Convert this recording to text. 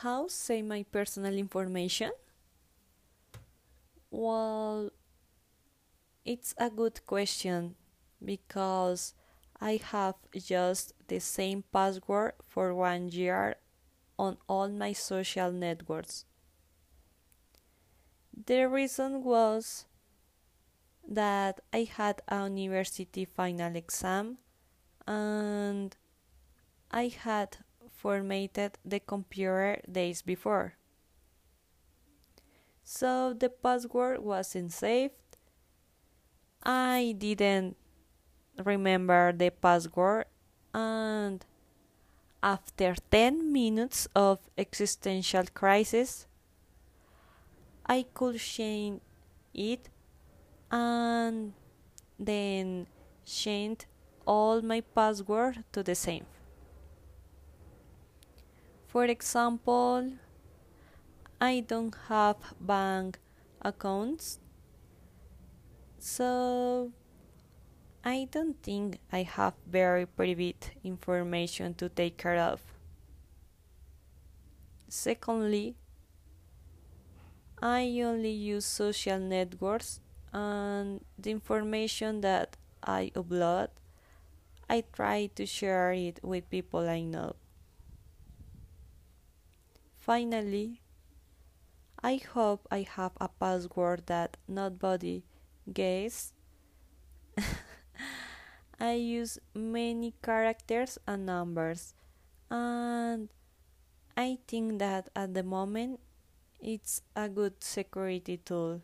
How say my personal information? Well, it's a good question because I have just the same password for one year on all my social networks. The reason was that I had a university final exam and I had formatted the computer days before. So the password wasn't saved. I didn't remember the password and after 10 minutes of existential crisis I could change it and then change all my password to the same. For example, I don't have bank accounts, so I don't think I have very private information to take care of. Secondly, I only use social networks and the information that I upload, I try to share it with people I know. Finally, I hope I have a password that nobody guesses. I use many characters and numbers, and I think that at the moment it's a good security tool.